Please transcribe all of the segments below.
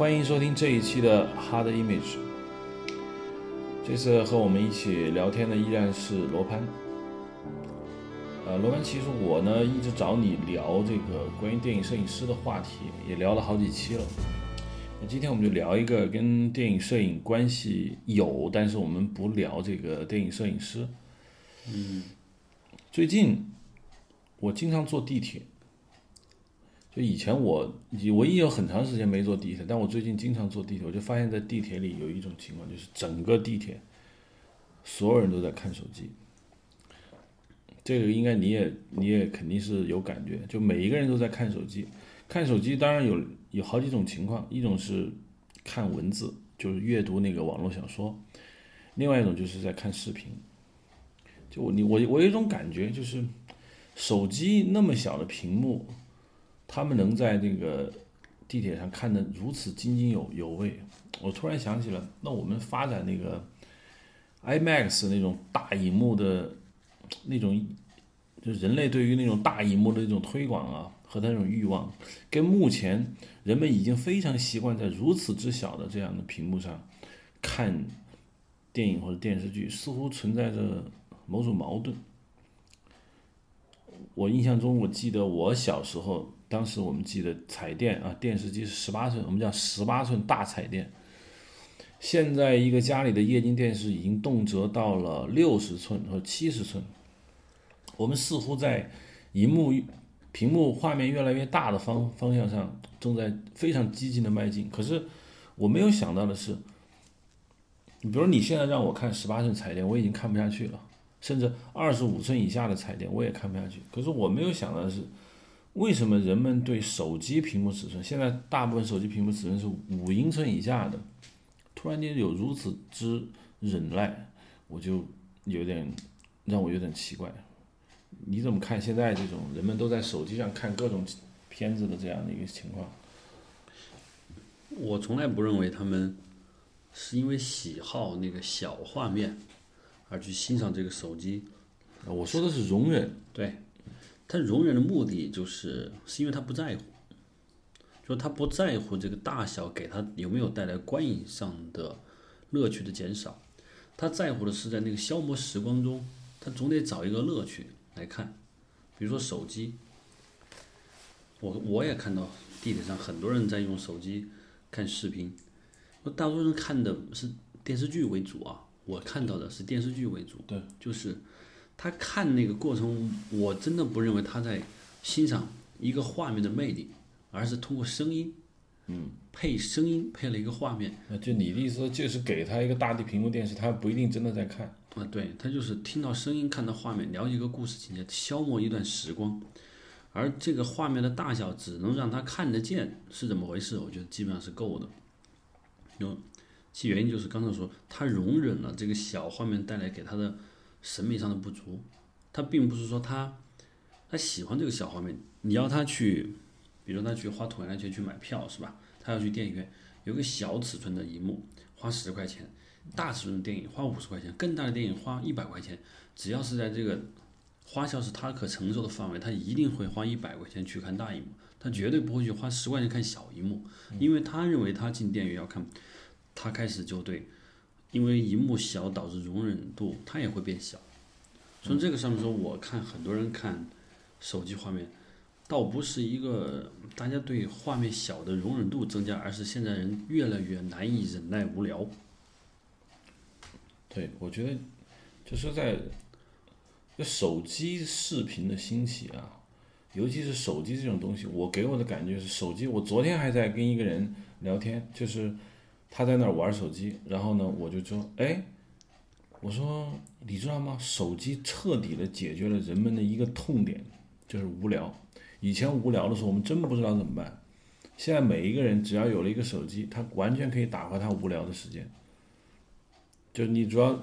欢迎收听这一期的 Hard Image。这次和我们一起聊天的依然是罗盘。呃，罗盘，其实我呢一直找你聊这个关于电影摄影师的话题，也聊了好几期了。那今天我们就聊一个跟电影摄影关系有，但是我们不聊这个电影摄影师。嗯，最近我经常坐地铁。就以前我我已有很长时间没坐地铁，但我最近经常坐地铁，我就发现，在地铁里有一种情况，就是整个地铁所有人都在看手机。这个应该你也你也肯定是有感觉，就每一个人都在看手机。看手机当然有有好几种情况，一种是看文字，就是阅读那个网络小说；另外一种就是在看视频。就我你我我有一种感觉，就是手机那么小的屏幕。他们能在那个地铁上看得如此津津有有味，我突然想起了，那我们发展那个 IMAX 那种大荧幕的那种，就人类对于那种大荧幕的那种推广啊，和他那种欲望，跟目前人们已经非常习惯在如此之小的这样的屏幕上看电影或者电视剧，似乎存在着某种矛盾。我印象中，我记得我小时候。当时我们记得彩电啊，电视机是十八寸，我们叫十八寸大彩电。现在一个家里的液晶电视已经动辄到了六十寸和七十寸。我们似乎在荧幕、屏幕画面越来越大的方方向上，正在非常激进的迈进。可是我没有想到的是，你比如你现在让我看十八寸彩电，我已经看不下去了，甚至二十五寸以下的彩电我也看不下去。可是我没有想到的是。为什么人们对手机屏幕尺寸，现在大部分手机屏幕尺寸是五英寸以下的，突然间有如此之忍耐，我就有点让我有点奇怪。你怎么看现在这种人们都在手机上看各种片子的这样的一个情况？我从来不认为他们是因为喜好那个小画面而去欣赏这个手机。我说的是容忍，对。他容忍的目的就是，是因为他不在乎，就是他不在乎这个大小给他有没有带来观影上的乐趣的减少，他在乎的是在那个消磨时光中，他总得找一个乐趣来看，比如说手机，我我也看到地铁上很多人在用手机看视频，大多数人看的是电视剧为主啊，我看到的是电视剧为主，对，就是。他看那个过程，我真的不认为他在欣赏一个画面的魅力，而是通过声音，嗯，配声音配了一个画面。那就你的意思，就是给他一个大的屏幕电视，他不一定真的在看。啊，对他就是听到声音，看到画面，了解一个故事情节，消磨一段时光。而这个画面的大小只能让他看得见是怎么回事？我觉得基本上是够的。有其原因就是刚才说，他容忍了这个小画面带来给他的。审美上的不足，他并不是说他他喜欢这个小画面。你要他去，比如他去花同样的钱去买票是吧？他要去电影院，有个小尺寸的荧幕，花十块钱；大尺寸的电影花五十块钱，更大的电影花一百块钱。只要是在这个花销是他可承受的范围，他一定会花一百块钱去看大荧幕，他绝对不会去花十块钱看小荧幕，因为他认为他进电影院要看，他开始就对。因为荧幕小导致容忍度它也会变小，从这个上面说，我看很多人看手机画面，倒不是一个大家对画面小的容忍度增加，而是现在人越来越难以忍耐无聊。对，我觉得就是在这手机视频的兴起啊，尤其是手机这种东西，我给我的感觉是手机。我昨天还在跟一个人聊天，就是。他在那儿玩手机，然后呢，我就说，哎，我说你知道吗？手机彻底的解决了人们的一个痛点，就是无聊。以前无聊的时候，我们真不知道怎么办。现在每一个人只要有了一个手机，他完全可以打发他无聊的时间。就是你主要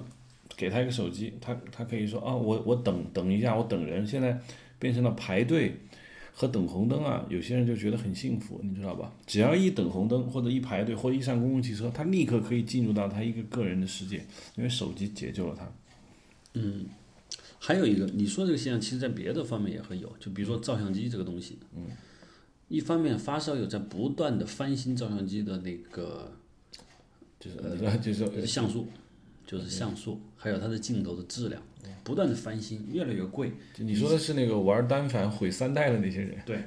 给他一个手机，他他可以说啊，我我等等一下，我等人。现在变成了排队。和等红灯啊，有些人就觉得很幸福，你知道吧？只要一等红灯，或者一排队，或者一上公共汽车，他立刻可以进入到他一个个人的世界，因为手机解救了他。嗯，还有一个，你说这个现象，其实在别的方面也会有，就比如说照相机这个东西。嗯，一方面发烧友在不断的翻新照相机的那个就是呃就是呃像素，就是像素，还有它的镜头的质量，不断的翻新，越来越贵。就你说的是那个玩单反毁三代的那些人，对，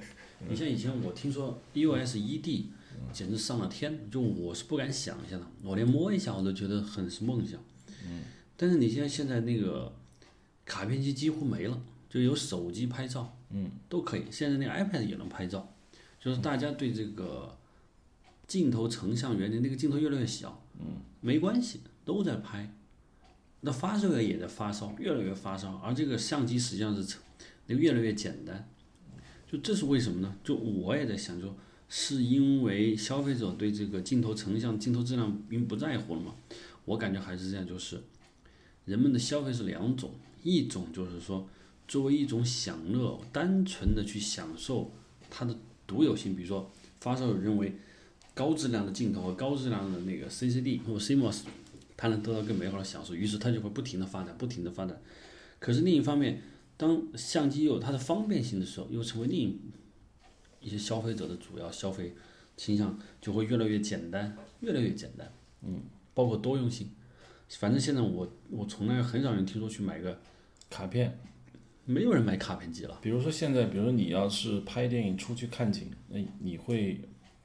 你像以前我听说 EOS 一 D 简直上了天，就我是不敢想象的，我连摸一下我都觉得很是梦想。嗯，但是你现在现在那个卡片机几乎没了，就有手机拍照，嗯，都可以。现在那个 iPad 也能拍照，就是大家对这个镜头成像原理，那个镜头越来越小，嗯，没关系，都在拍。那发烧友也在发烧，越来越发烧，而这个相机实际上是成那越来越简单。就这是为什么呢？就我也在想，就是因为消费者对这个镜头成像、镜头质量并不在乎了嘛？我感觉还是这样，就是人们的消费是两种，一种就是说作为一种享乐，单纯的去享受它的独有性，比如说发烧友认为高质量的镜头和高质量的那个 CCD 或者 CMOS，它能得到更美好的享受，于是它就会不停的发展，不停的发展。可是另一方面，当相机有它的方便性的时候，又成为另一一些消费者的主要消费倾向，就会越来越简单，越来越简单。嗯，包括多用性。反正现在我我从来很少人听说去买个，卡片，没有人买卡片机了。比如说现在，比如说你要是拍电影出去看景，那你会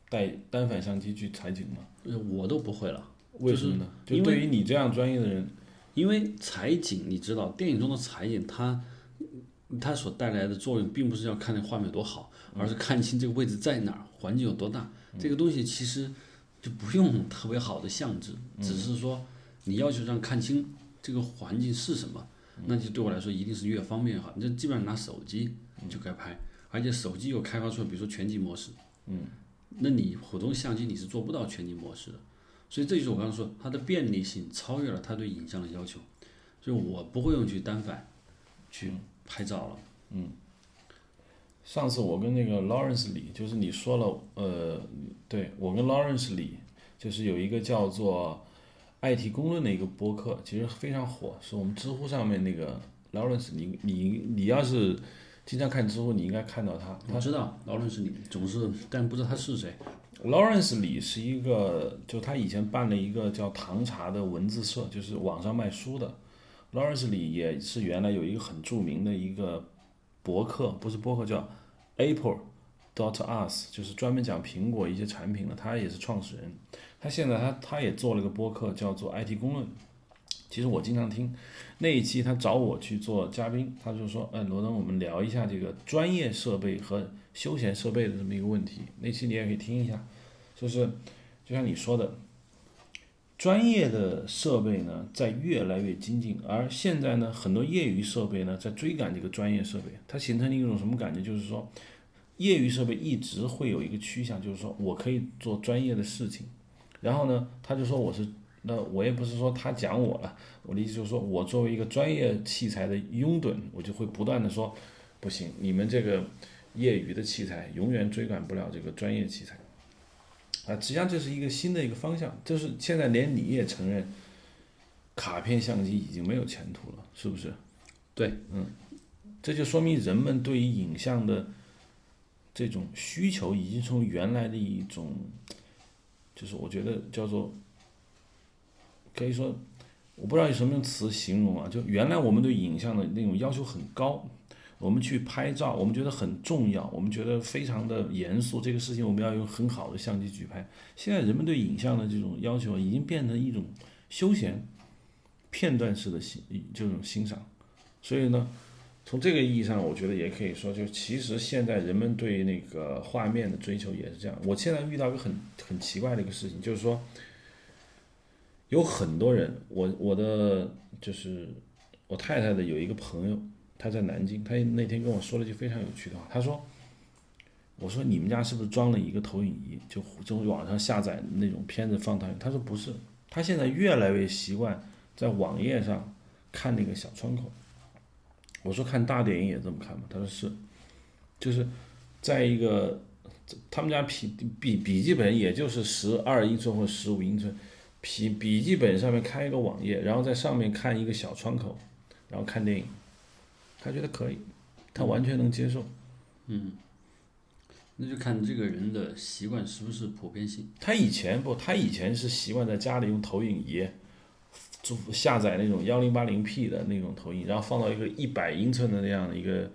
带单反相机去采景吗？呃我都不会了，为什么呢？就对于你这样专业的人，因为采景，你知道，电影中的采景它。它所带来的作用，并不是要看那画面有多好，而是看清这个位置在哪儿，环境有多大。这个东西其实就不用特别好的相纸，只是说你要求让看清这个环境是什么，那就对我来说一定是越方便越好。你就基本上拿手机就该拍，而且手机又开发出来，比如说全景模式，嗯，那你普通相机你是做不到全景模式的，所以这就是我刚刚说它的便利性超越了它对影像的要求，所以我不会用去单反去拍照了。嗯上次我跟那个 Lawrence 李，就是你说了，呃，对我跟 Lawrence 李，就是有一个叫做《IT 公论》的一个播客，其实非常火，是我们知乎上面那个 Lawrence，你你你要是经常看知乎，你应该看到他。我知道劳伦斯李总是，但不知道他是谁。Lawrence 李是一个，就他以前办了一个叫唐茶的文字社，就是网上卖书的。Lawrence 李也是原来有一个很著名的一个博客，不是博客叫 Apple dot us，就是专门讲苹果一些产品的，他也是创始人。他现在他他也做了个博客，叫做 IT 公论。其实我经常听那一期，他找我去做嘉宾，他就说：“嗯，罗登，我们聊一下这个专业设备和休闲设备的这么一个问题。”那期你也可以听一下。就是就像你说的，专业的设备呢在越来越精进，而现在呢，很多业余设备呢在追赶这个专业设备，它形成了一种什么感觉？就是说，业余设备一直会有一个趋向，就是说我可以做专业的事情，然后呢，他就说我是。那我也不是说他讲我了，我的意思就是说我作为一个专业器材的拥趸，我就会不断的说，不行，你们这个业余的器材永远追赶不了这个专业器材。啊，实际上这是一个新的一个方向，就是现在连你也承认，卡片相机已经没有前途了，是不是？对，嗯，这就说明人们对于影像的这种需求已经从原来的一种，就是我觉得叫做，可以说，我不知道用什么词形容啊，就原来我们对影像的那种要求很高。我们去拍照，我们觉得很重要，我们觉得非常的严肃，这个事情我们要用很好的相机去拍。现在人们对影像的这种要求已经变成一种休闲、片段式的欣这种欣赏，所以呢，从这个意义上，我觉得也可以说，就其实现在人们对那个画面的追求也是这样。我现在遇到一个很很奇怪的一个事情，就是说，有很多人，我我的就是我太太的有一个朋友。他在南京，他那天跟我说了一句非常有趣的话。他说：“我说你们家是不是装了一个投影仪，就从网上下载那种片子放投影？”他说：“不是，他现在越来越习惯在网页上看那个小窗口。”我说：“看大电影也这么看吗？”他说：“是，就是在一个他们家笔笔笔记本也就是十二英寸或十五英寸，笔笔记本上面开一个网页，然后在上面看一个小窗口，然后看电影。”他觉得可以，他完全能接受。嗯，那就看这个人的习惯是不是普遍性。他以前不，他以前是习惯在家里用投影仪，就下载那种幺零八零 P 的那种投影，然后放到一个一百英寸的那样的一个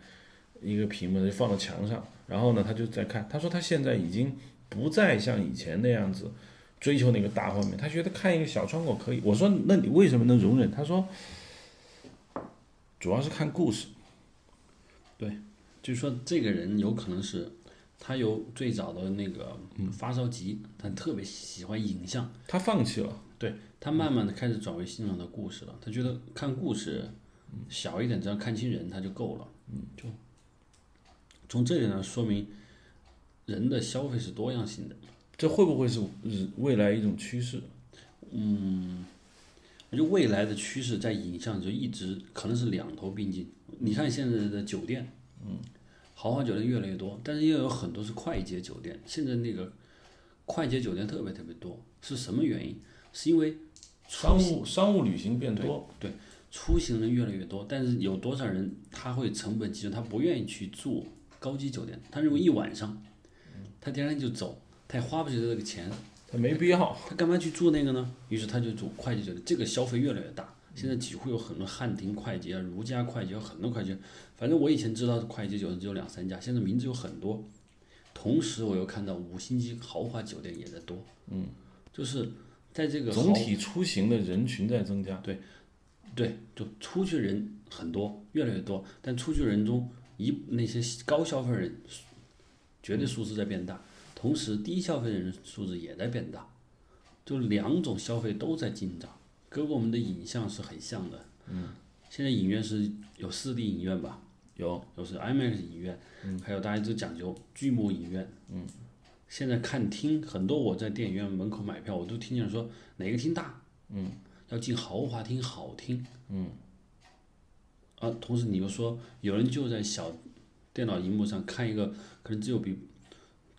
一个屏幕，就放到墙上。然后呢，他就在看。他说他现在已经不再像以前那样子追求那个大画面，他觉得看一个小窗口可以。我说那你为什么能容忍？他说主要是看故事。对就是说，这个人有可能是他有最早的那个发烧级，他特别喜欢影像，他放弃了，对他慢慢的开始转为欣赏的故事了。他觉得看故事小一点，只要看清人他就够了。嗯，就从这里呢说明人的消费是多样性的。这会不会是日未来一种趋势？嗯，我觉得未来的趋势在影像就一直可能是两头并进。你看现在的酒店，嗯，豪华酒店越来越多，但是又有很多是快捷酒店。现在那个快捷酒店特别特别多，是什么原因？是因为商务商务旅行变多，对出行人越来越多，但是有多少人他会成本计算，他不愿意去住高级酒店，他认为一晚上，他第二天就走，他也花不起这个钱，他没必要。他干嘛去做那个呢？于是他就做快捷酒店，这个消费越来越大。现在几乎有很多汉庭快捷、啊、如家快捷，有很多快捷。反正我以前知道的快捷酒店只有两三家，现在名字有很多。同时，我又看到五星级豪华酒店也在多。嗯，就是在这个总体出行的人群在增加。对，就出去人很多，越来越多，但出去人中一那些高消费人绝对数字在变大，同时低消费的人数字也在变大，就两种消费都在进长，跟我们的影像是很像的。嗯，现在影院是有四 D 影院吧？有，有是 IMAX 影院，还有大家都讲究巨幕影院。嗯，现在看厅很多，我在电影院门口买票，我都听见说哪个厅大，嗯，要进豪华厅好厅，嗯，啊，同时你又说有人就在小电脑荧幕上看一个可能只有比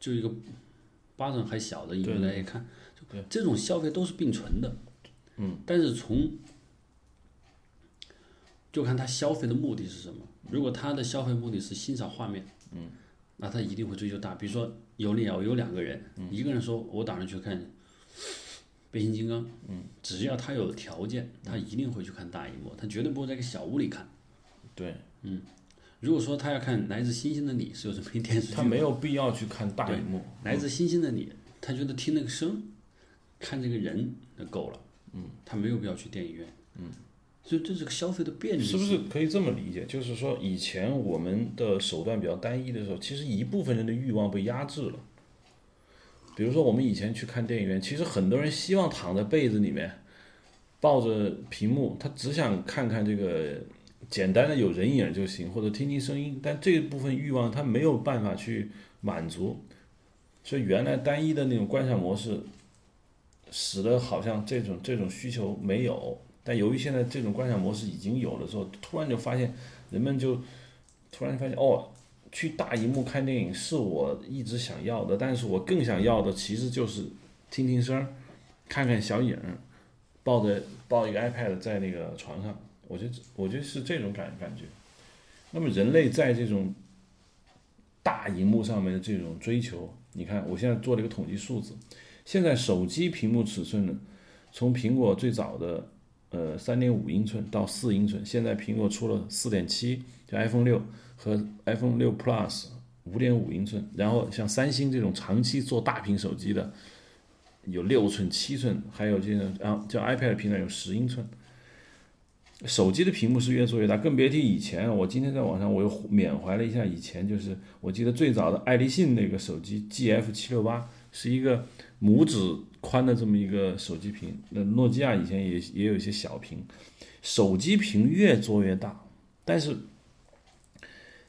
就一个巴掌还小的荧幕来看，就这种消费都是并存的，嗯，但是从就看他消费的目的是什么。如果他的消费目的是欣赏画面，嗯，那他一定会追求大。比如说有两有两个人，一个人说我打算去看变形金刚，嗯，只要他有条件，他一定会去看大荧幕，他绝对不会在一个小屋里看。对，如果说他要看《来自星星的你》是有这么一电视剧，他没有必要去看大荧幕。来自星星的你，他觉得听那个声，看这个人就够了，嗯，他没有必要去电影院，嗯，所以这是个消费的便利，是不是可以这么理解？就是说，以前我们的手段比较单一的时候，其实一部分人的欲望被压制了。比如说，我们以前去看电影院，其实很多人希望躺在被子里面，抱着屏幕，他只想看看这个简单的有人影就行，或者听听声音。但这部分欲望他没有办法去满足，所以原来单一的那种观赏模式，使得好像这种这种需求没有。但由于现在这种观赏模式已经有了之后，突然就发现人们就突然发现哦，去大荧幕看电影是我一直想要的，但是我更想要的其实就是听听声，看看小影，抱着抱一个 iPad 在那个床上，我觉得我觉得是这种感感觉。那么人类在这种大荧幕上面的这种追求，你看我现在做了一个统计数字，现在手机屏幕尺寸呢，从苹果最早的呃三点五英寸到四英寸，现在苹果出了四点七，就 iPhone 六和 iPhone 六 Plus 五点五英寸，然后像三星这种长期做大屏手机的，有六寸、七寸，还有这种啊叫 iPad 平台有十英寸。手机的屏幕是越做越大，更别提以前。我今天在网上我又缅怀了一下以前，就是我记得最早的爱立信那个手机 GF 七六八是一个拇指宽的这么一个手机屏。那诺基亚以前也也有一些小屏，手机屏越做越大，但是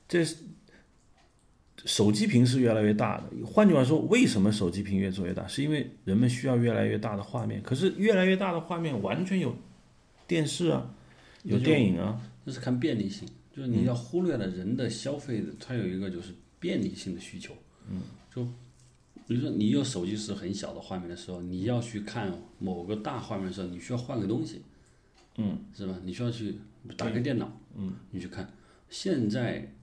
这是手机屏是越来越大的。换句话说，为什么手机屏越做越大？是因为人们需要越来越大的画面。可是越来越大的画面完全有电视啊，有电影啊。这是看便利性，就是你要忽略了人的消费的，它有一个就是便利性的需求。嗯，就比如说你有手机是很小的画面的时候，你要去看某个大画面的时候，你需要换个东西。嗯，是吧？你需要去打开电脑，嗯，你去看。现在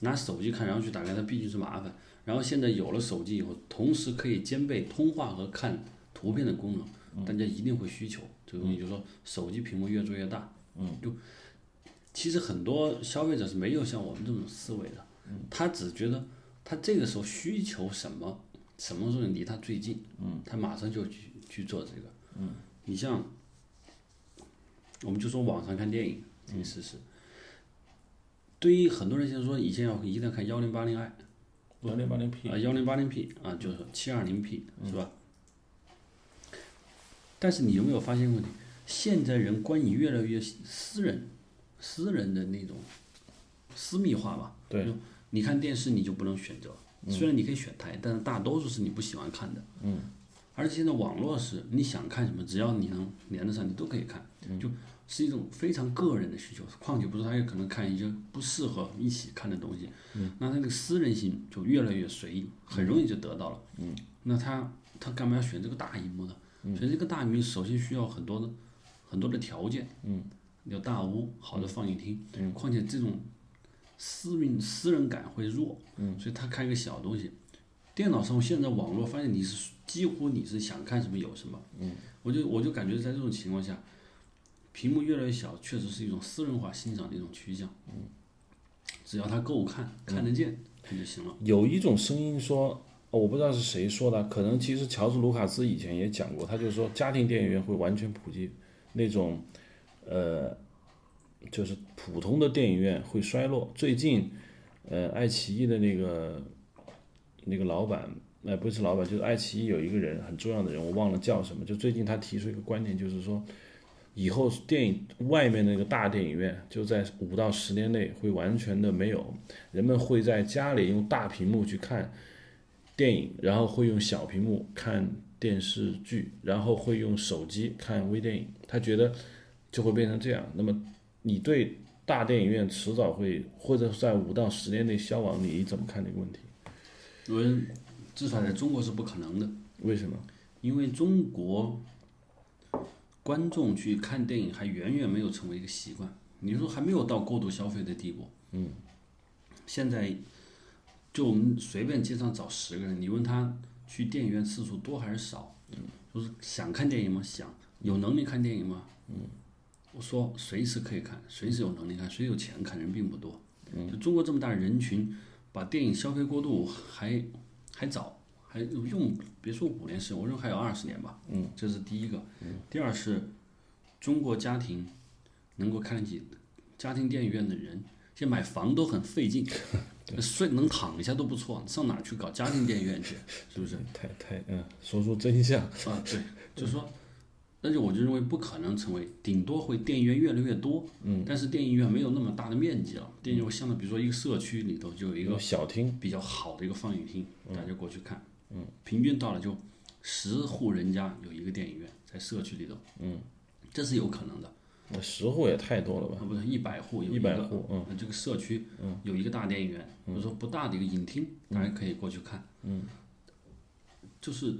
拿手机看，然后去打开它，毕竟是麻烦。然后现在有了手机以后，同时可以兼备通话和看图片的功能，大家一定会需求这个东西，就是说手机屏幕越做越大。嗯，就其实很多消费者是没有像我们这种思维的，他只觉得他这个时候需求什么，什么时候离他最近，嗯，他马上就去去做这个。嗯，你像，我们就说网上看电影这个事实，对于很多人现在说以前要一定要看幺零八零 i。幺零八零 P 啊，幺零八零 P 啊，就是七二零 P 是吧？但是你有没有发现问题？现在人观影越来越私人，私人的那种私密化吧。对。你看电视你就不能选择，虽然你可以选台，但是大多数是你不喜欢看的。嗯。而且现在网络是你想看什么，只要你能连得上，你都可以看。就。是一种非常个人的需求，况且不是他有可能看一些不适合一起看的东西，那那个私人性就越来越随意，很容易就得到了。那他他干嘛要选这个大荧幕呢？选这个大荧幕首先需要很多的很多的条件，嗯有大屋、好的放映厅，况且这种私密私人感会弱，嗯所以他开个小东西。电脑上现在网络发现你是几乎你是想看什么有什么，嗯我就我就感觉在这种情况下。屏幕越来越小，确实是一种私人化欣赏的一种趋向。嗯，只要他够看，看得见，它就行了。有一种声音说，我不知道是谁说的，可能其实乔治·卢卡斯以前也讲过，他就是说家庭电影院会完全普及，那种，呃，就是普通的电影院会衰落。最近，呃，爱奇艺的那个那个老板，哎，不是老板，就是爱奇艺有一个人很重要的人，我忘了叫什么。就最近他提出一个观点，就是说。以后电影外面那个大电影院就在五到十年内会完全的没有，人们会在家里用大屏幕去看电影，然后会用小屏幕看电视剧，然后会用手机看微电影。他觉得就会变成这样。那么你对大电影院迟早会或者在五到十年内消亡，你怎么看这个问题？我至少在中国是不可能的。为什么？因为中国。观众去看电影还远远没有成为一个习惯，你说还没有到过度消费的地步。嗯，现在就我们随便街上找十个人，你问他去电影院次数多还是少？嗯，说是想看电影吗？想，有能力看电影吗？嗯，我说随时可以看，随时有能力看，谁有钱看人并不多。嗯，就中国这么大的人群，把电影消费过度还还早。还用别说五年时间，我认为还有二十年吧。嗯，这是第一个。嗯，第二是，中国家庭能够看得起家庭电影院的人，现在买房都很费劲，睡能躺一下都不错，上哪去搞家庭电影院去？是不是？太太嗯，说出真相。啊，对，就是说，那就我就认为不可能成为，顶多会电影院越来越多。嗯，但是电影院没有那么大的面积了，电影院相当比如说一个社区里头就有一个小厅，比较好的一个放映厅，大家过去看。嗯，平均到了就十户人家有一个电影院在社区里头，嗯，这是有可能的。那十户也太多了吧？不是一百户有一百户，嗯，这个社区有一个大电影院，或者说不大的一个影厅，大家可以过去看。嗯，就是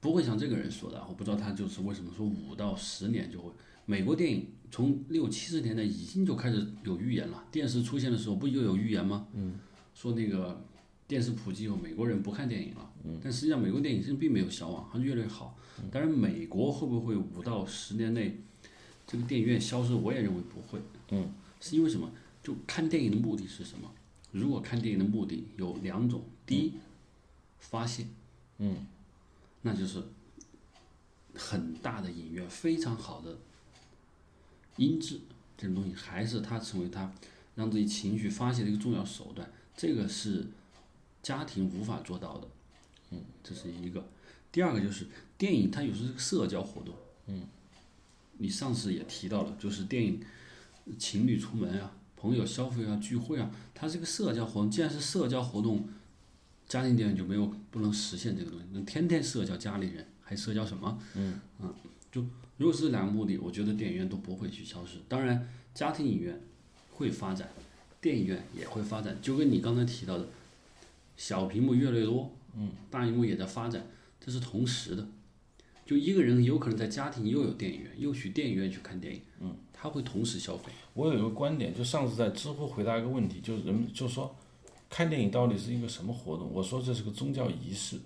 不会像这个人说的，我不知道他就是为什么说五到十年就会。美国电影从六七十年代已经就开始有预言了，电视出现的时候不就有预言吗？嗯，说那个。电视普及以后，美国人不看电影了，嗯但实际上美国电影现在并没有消亡，它越来越好。当然，美国会不会五到十年内这个电影院消失？我也认为不会。嗯，是因为什么？就看电影的目的是什么？如果看电影的目的有两种，第一，发泄，嗯，那就是很大的影院，非常好的音质，这种东西还是它成为它让自己情绪发泄的一个重要手段。这个是。家庭无法做到的，嗯，这是一个。第二个就是电影，它有时候是个社交活动，嗯，你上次也提到了，就是电影，情侣出门啊，朋友消费啊，聚会啊，它是个社交活动。既然是社交活动，家庭电影就没有不能实现这个东西。能天天社交家里人，还社交什么？嗯，嗯，就如果是这两个目的，我觉得电影院都不会去消失。当然，家庭影院会发展，电影院也会发展，就跟你刚才提到的。小屏幕越来越多，嗯，大屏幕也在发展，这是同时的。就一个人有可能在家庭又有电影院，又去电影院去看电影，嗯，他会同时消费。我有一个观点，就上次在知乎回答一个问题，就是人们就说，看电影到底是一个什么活动？我说这是个宗教仪式。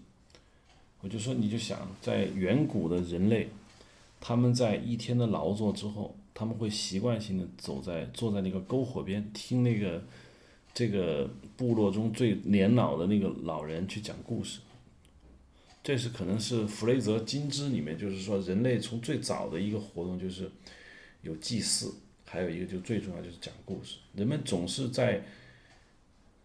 我就说，你就想，在远古的人类，他们在一天的劳作之后，他们会习惯性的走在坐在那个篝火边，听那个这个部落中最年老的那个老人去讲故事。这是可能是弗雷泽金枝里面，就是说人类从最早的一个活动就是有祭祀，还有一个就最重要就是讲故事。人们总是在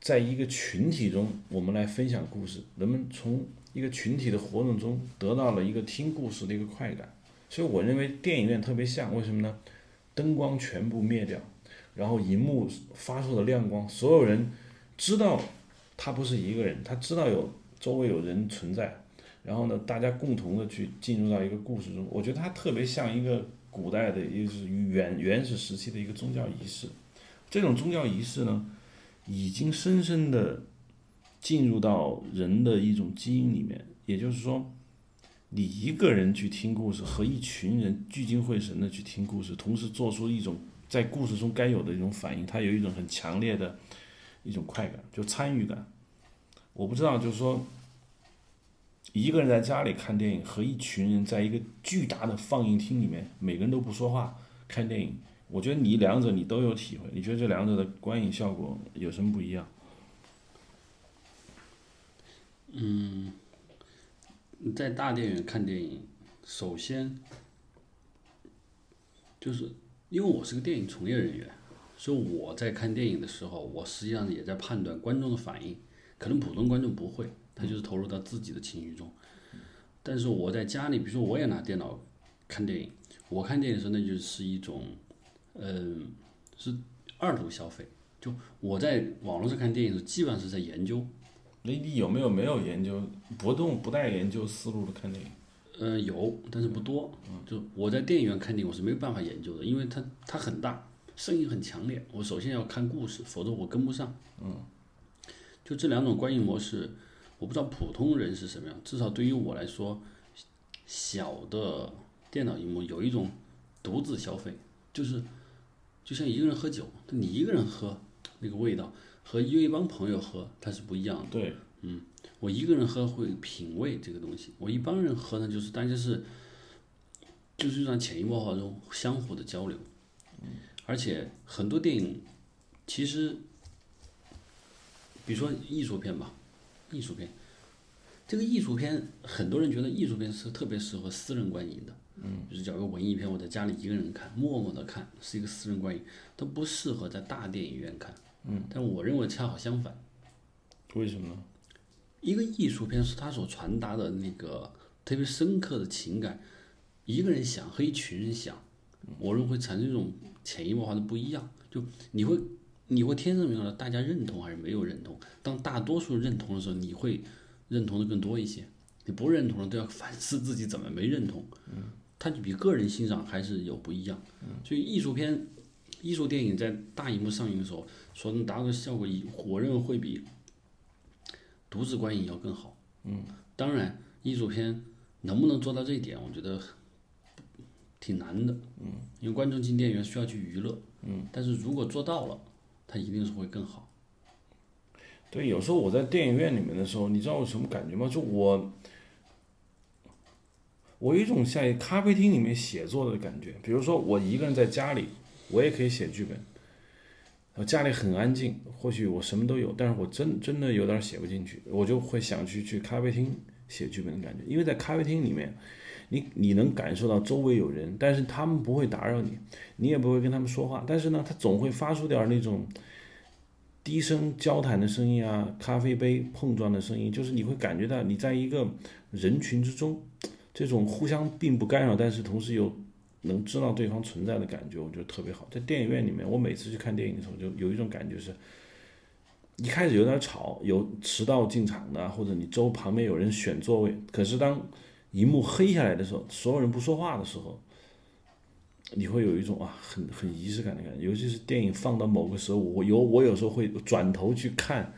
在一个群体中，我们来分享故事。人们从一个群体的活动中得到了一个听故事的一个快感，所以我认为电影院特别像，为什么呢？灯光全部灭掉，然后荧幕发出的亮光，所有人知道他不是一个人，他知道有周围有人存在。然后呢，大家共同的去进入到一个故事中，我觉得它特别像一个古代的，也是原原始时期的一个宗教仪式。这种宗教仪式呢，已经深深的进入到人的一种基因里面。也就是说，你一个人去听故事，和一群人聚精会神的去听故事，同时做出一种在故事中该有的一种反应，它有一种很强烈的一种快感，就参与感。我不知道，就是说。一个人在家里看电影，和一群人在一个巨大的放映厅里面，每个人都不说话看电影，我觉得你两者你都有体会。你觉得这两者的观影效果有什么不一样？嗯，在大电影院看电影，首先就是因为我是个电影从业人员，所以我在看电影的时候，我实际上也在判断观众的反应，可能普通观众不会。他就是投入到自己的情绪中，但是我在家里，比如说我也拿电脑看电影，我看电影的时候那就是一种，嗯，是二度消费。就我在网络上看电影的时候，基本上是在研究。那你有没有没有研究不动不带研究思路的看电影？嗯，有，但是不多。就我在电影院看电影，我是没有办法研究的，因为它它很大，声音很强烈，我首先要看故事，否则我跟不上。嗯，就这两种观影模式。我不知道普通人是什么样，至少对于我来说，小的电脑荧幕有一种独自消费，就是就像一个人喝酒，你一个人喝那个味道和约一帮朋友喝它是不一样的。对，嗯，我一个人喝会品味这个东西，我一帮人喝呢，就是大家是就是让潜移默化中相互的交流，而且很多电影其实，比如说艺术片吧。艺术片，这个艺术片，很多人觉得艺术片是特别适合私人观影的，嗯，就是找个文艺片，我在家里一个人看，默默的看，是一个私人观影，它不适合在大电影院看，嗯，但我认为恰好相反，为什么？呢？一个艺术片是它所传达的那个特别深刻的情感，一个人想和一群人想，我认为会产生一种潜移默化的不一样，就你会。你会天生明白大家认同还是没有认同？当大多数认同的时候，你会认同的更多一些；你不认同的都要反思自己怎么没认同。嗯，它就比个人欣赏还是有不一样。嗯，所以艺术片、艺术电影在大荧幕上映的时候，所能达到的效果，我认为会比独自观影要更好。嗯，当然，艺术片能不能做到这一点，我觉得挺难的。嗯，因为观众进电影院需要去娱乐。嗯，但是如果做到了，它一定是会更好。对，有时候我在电影院里面的时候，你知道我什么感觉吗？就我，我有一种在咖啡厅里面写作的感觉。比如说，我一个人在家里，我也可以写剧本。我家里很安静，或许我什么都有，但是我真真的有点写不进去，我就会想去去咖啡厅写剧本的感觉。因为在咖啡厅里面，你你能感受到周围有人，但是他们不会打扰你，你也不会跟他们说话，但是呢，他总会发出点那种低声交谈的声音啊，咖啡杯碰撞的声音，就是你会感觉到你在一个人群之中，这种互相并不干扰，但是同时又能知道对方存在的感觉，我觉得特别好。在电影院里面，我每次去看电影的时候，就有一种感觉是，一开始有点吵，有迟到进场的，或者你周旁边有人选座位，可是当一幕黑下来的时候，所有人不说话的时候，你会有一种啊很很仪式感的感觉。尤其是电影放到某个时候，我有我有时候会转头去看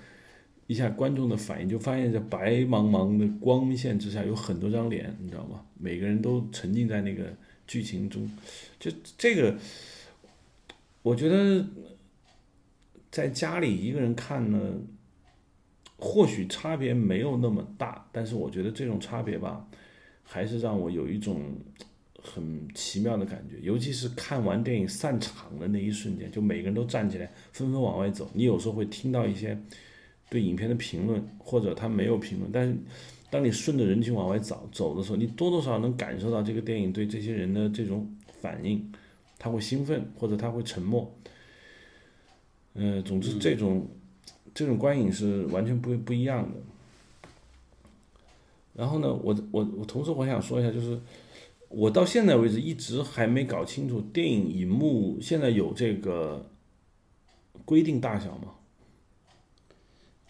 一下观众的反应，就发现，这白茫茫的光线之下，有很多张脸，你知道吗？每个人都沉浸在那个剧情中。就这个，我觉得在家里一个人看呢，或许差别没有那么大，但是我觉得这种差别吧，还是让我有一种很奇妙的感觉。尤其是看完电影散场的那一瞬间，就每个人都站起来，纷纷往外走。你有时候会听到一些对影片的评论，或者他没有评论，但是当你顺着人群往外走走的时候，你多多少少能感受到这个电影对这些人的这种反应，他会兴奋，或者他会沉默。嗯、总之这种。这种观影是完全不不一样的。然后呢，我我我同时我想说一下，就是我到现在为止一直还没搞清楚电影银幕现在有这个规定大小吗？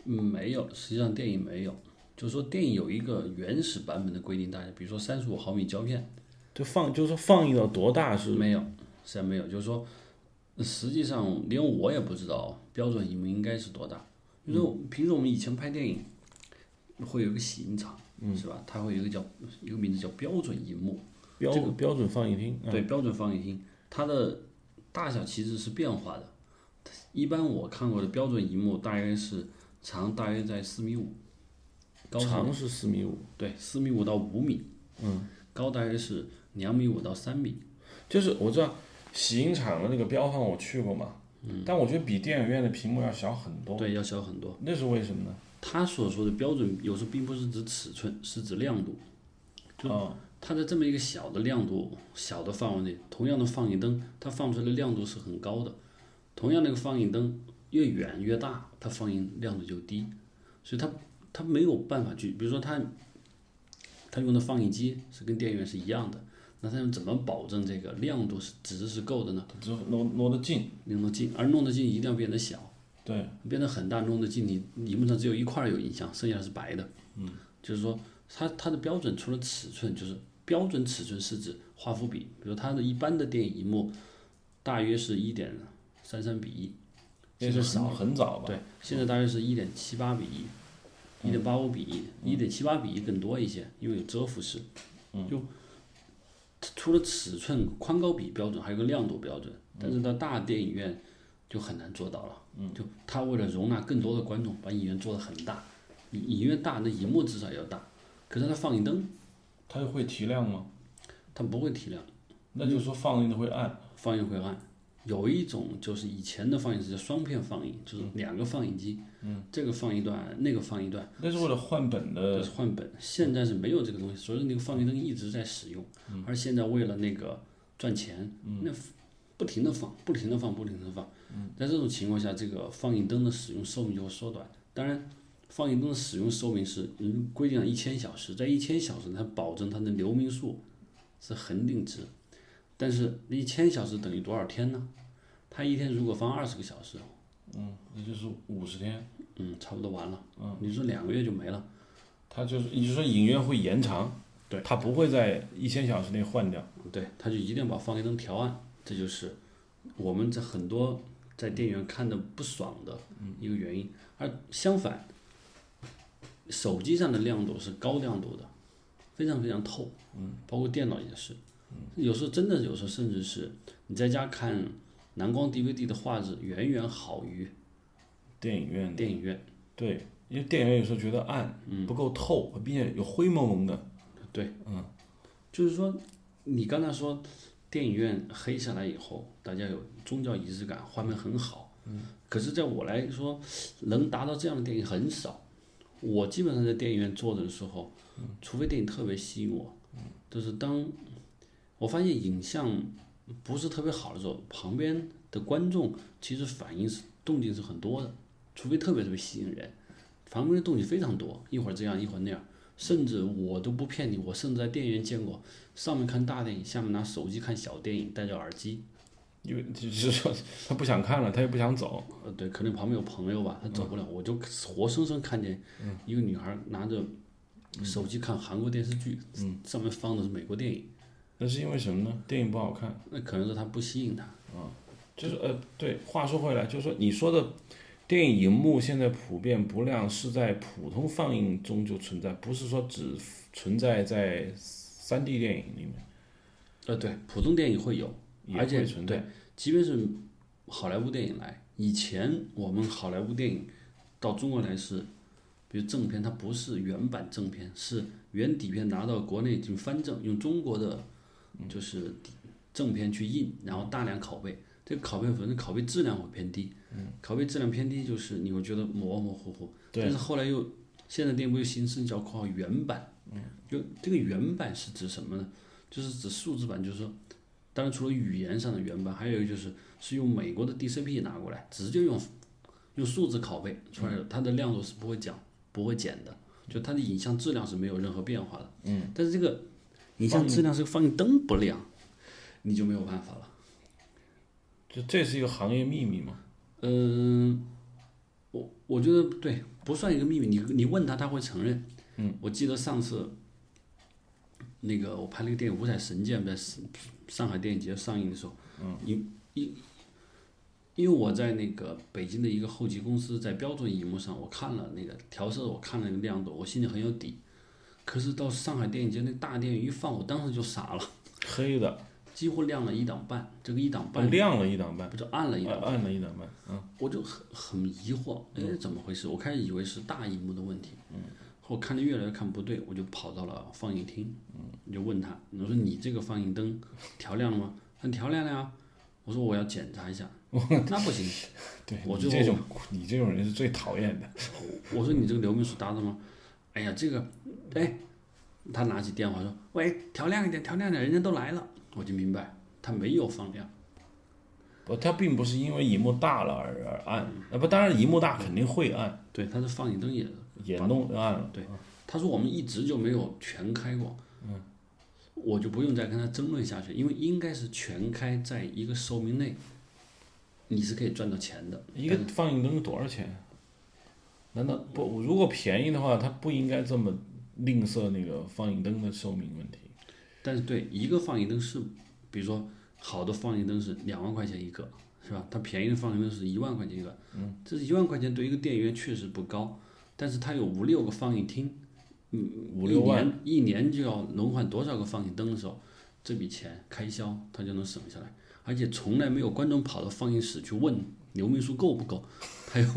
嗯，没有，实际上电影没有，就是说电影有一个原始版本的规定大小，比如说三十五毫米胶片，就放就是说放映到多大是？没有，实际上没有，就是说实际上连我也不知道标准银幕应该是多大。就是说平时我们以前拍电影会有个洗印厂，是吧？它会有一个叫一个名字叫标准银幕，标标准放映厅，嗯对，标准放映厅，它的大小其实是变化的。一般我看过的标准银幕大概是长大约在四米五，高长是四米五，对四米五到五米，嗯，高大约是两米五到三米。就是我知道洗印厂的那个标放我去过嘛，嗯，但我觉得比电影院的屏幕要小很多，对，要小很多。那是为什么呢？他所说的标准，有时候并不是指尺寸，是指亮度。就、它在这么一个小的亮度、小的范围内，同样的放映灯，它放出来的亮度是很高的。同样那个放映灯越远越大，它放映亮度就低，所以它它没有办法去，比如说它它用的放映机是跟电源是一样的，那它又怎么保证这个亮度是值是够的呢？只挪挪得近，挪得近，而弄得近一定要变得小。对，变得很大，弄得近，你荧幕上只有一块有影像，剩下是白的。嗯，就是说它它的标准除了尺寸，就是标准尺寸是指画幅比，比如它的一般的电影荧幕大约是一点三三比一，那是很很早吧？对，现在大约是一点七八比一，一点八五比一，一点七八比一更多一些，因为有遮幅式。嗯，就除了尺寸宽高比标准，还有个亮度标准，但是到大电影院就很难做到了。嗯，就他为了容纳更多的观众，把影院做得很大，影影院大，那荧幕至少要大，可是它放映灯它会提亮吗？它不会提亮，那就是说放映的会暗。放映会暗。有一种就是以前的放映是叫双片放映，就是两个放映机，嗯，这个放一段，那个放一段，那是为了换本这的，是换本。现在是没有这个东西，所以那个放映灯一直在使用，嗯而现在为了那个赚钱，那不停的放，不停的放，不停的放。在这种情况下，这个放映灯的使用寿命就会缩短。当然，放映灯的使用寿命是嗯规定了一千小时，在一千小时它保证它的流明数是恒定值，但是一千小时等于多少天呢？它一天如果放二十个小时，嗯，那就是五十天。嗯，差不多完了。嗯，你说两个月就没了。它就是，也就是说影院会延长，对，它不会在一千小时内换掉。对，它就一定要把放映灯调暗，这就是我们在很多在电影院看的不爽的一个原因。而相反，手机上的亮度是高亮度的，非常非常透，嗯，包括电脑也是，有时候真的有时候甚至是你在家看蓝光 DVD 的画质远远好于电影院，电影院。对，因为电影院有时候觉得暗，不够透，并且有灰蒙蒙的。对，嗯，就是说，你刚才说电影院黑下来以后，大家有宗教仪式感，画面很好，嗯，可是在我来说，能达到这样的电影很少。我基本上在电影院坐着的时候，除非电影特别吸引我，就是当我发现影像不是特别好的时候，旁边的观众其实反应是动静是很多的，除非特别特别吸引人，旁边的动静非常多，一会儿这样，一会儿那样。甚至我都不骗你，我甚至在电影院见过，上面看大电影，下面拿手机看小电影，戴着耳机。因为 就是说他不想看了，他也不想走。呃，对，可能旁边有朋友吧，他走不了，我就活生生看见一个女孩拿着手机看韩国电视剧，嗯上面放的是美国电影。那是因为什么呢？电影不好看。那可能是它不吸引他。啊就是呃，对，话说回来，就是说你说的电影荧幕现在普遍不亮，是在普通放映中就存在，不是说只存在在三 D 电影里面，呃，对，普通电影会有，也而且会存在。对，即便是好莱坞电影来，以前我们好莱坞电影到中国来是比如正片，它不是原版正片，是原底片拿到国内就翻正，用中国的就是正片去印，然后大量拷贝。这个拷贝反正拷贝质量会偏低，拷贝质量偏低就是你会觉得模模糊糊。对但是后来又现在电影不又形式叫括号原版，就这个原版是指什么呢？就是指数字版，就是说，当然除了语言上的原版，还有一个就是是用美国的 DCP 拿过来，直接用用数字拷贝出来的，它的亮度是不会降、不会减的，就它的影像质量是没有任何变化的。嗯。但是这个影像质量是放映灯不亮，你就没有办法了。就这是一个行业秘密嘛？嗯，我我觉得对，不算一个秘密。你你问他，他会承认。嗯，我记得上次那个我拍那个电影《五彩神剑》在上上海电影节上映的时候，嗯，因因因为我在那个北京的一个后期公司，在标准荧幕上我看了那个调色，我看了那个亮度，我心里很有底。可是到上海电影节那大电影一放，我当时就傻了，黑的，几乎亮了一档半，这个一档半哦亮了一档半，不就暗了一档？暗暗了一档半，嗯，我就很很疑惑，哎，怎么回事？我开始以为是大荧幕的问题，嗯，后看着越来越看不对，我就跑到了放映厅，嗯，就问他，我说你这个放映灯调亮了吗？他说调亮了呀。我说我要检查一下，那不行，对，我这种你这种人是最讨厌的，我说你这个流明数达到吗？哎呀，这个，哎，他拿起电话说，喂，调亮一点，调亮一点，人家都来了，我就明白他没有放亮。不，它并不是因为荧幕大了而而暗，啊不，当然荧幕大肯定会暗，对，他的放映灯也也弄暗了，对，他说我们一直就没有全开过，嗯，我就不用再跟他争论下去，因为应该是全开，在一个寿命内，你是可以赚到钱的。一个放映灯多少钱？难道不？如果便宜的话，他不应该这么吝啬那个放映灯的寿命问题。但是对一个放映灯是，比如说好的放映灯是两万块钱一个，是吧？它便宜的放映灯是一万块钱一个，嗯，这一万块钱对一个电影院确实不高，但是它有五六个放映厅，嗯，五六万一年。一年就要轮换多少个放映灯的时候，这笔钱开销它就能省下来，而且从来没有观众跑到放映室去问流明数够不够，他有，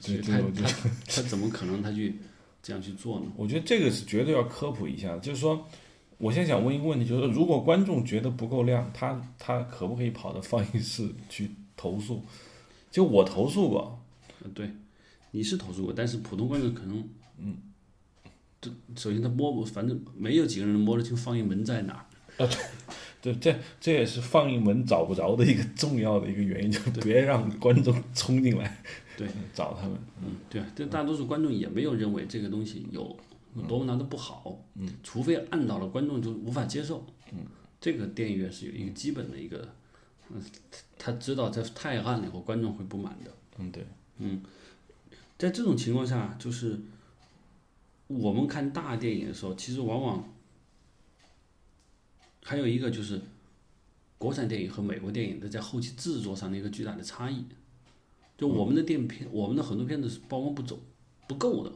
这他他他怎么可能他去这样去做呢？我觉得这个是绝对要科普一下，就是说，我现在想问一个问题，就是说如果观众觉得不够亮，他他可不可以跑到放映室去投诉？就我投诉过，呃对，你是投诉过，但是普通观众可能，嗯，这首先他摸不，反正没有几个人摸得清放映门在哪儿。啊对，这这也是放映门找不着的一个重要的一个原因，就是别让观众冲进来，对，找他们。嗯，对啊，这大多数观众也没有认为这个东西有多么难的不好，嗯，除非按到了观众就无法接受，嗯，这个电影院是有一个基本的一个，嗯，他知道这太暗了以后观众会不满的。嗯，对，在这种情况下，就是我们看大电影的时候，其实往往还有一个就是国产电影和美国电影的在后期制作上的一个巨大的差异。就我们的电影片，我们的很多片子是曝光不走不够的，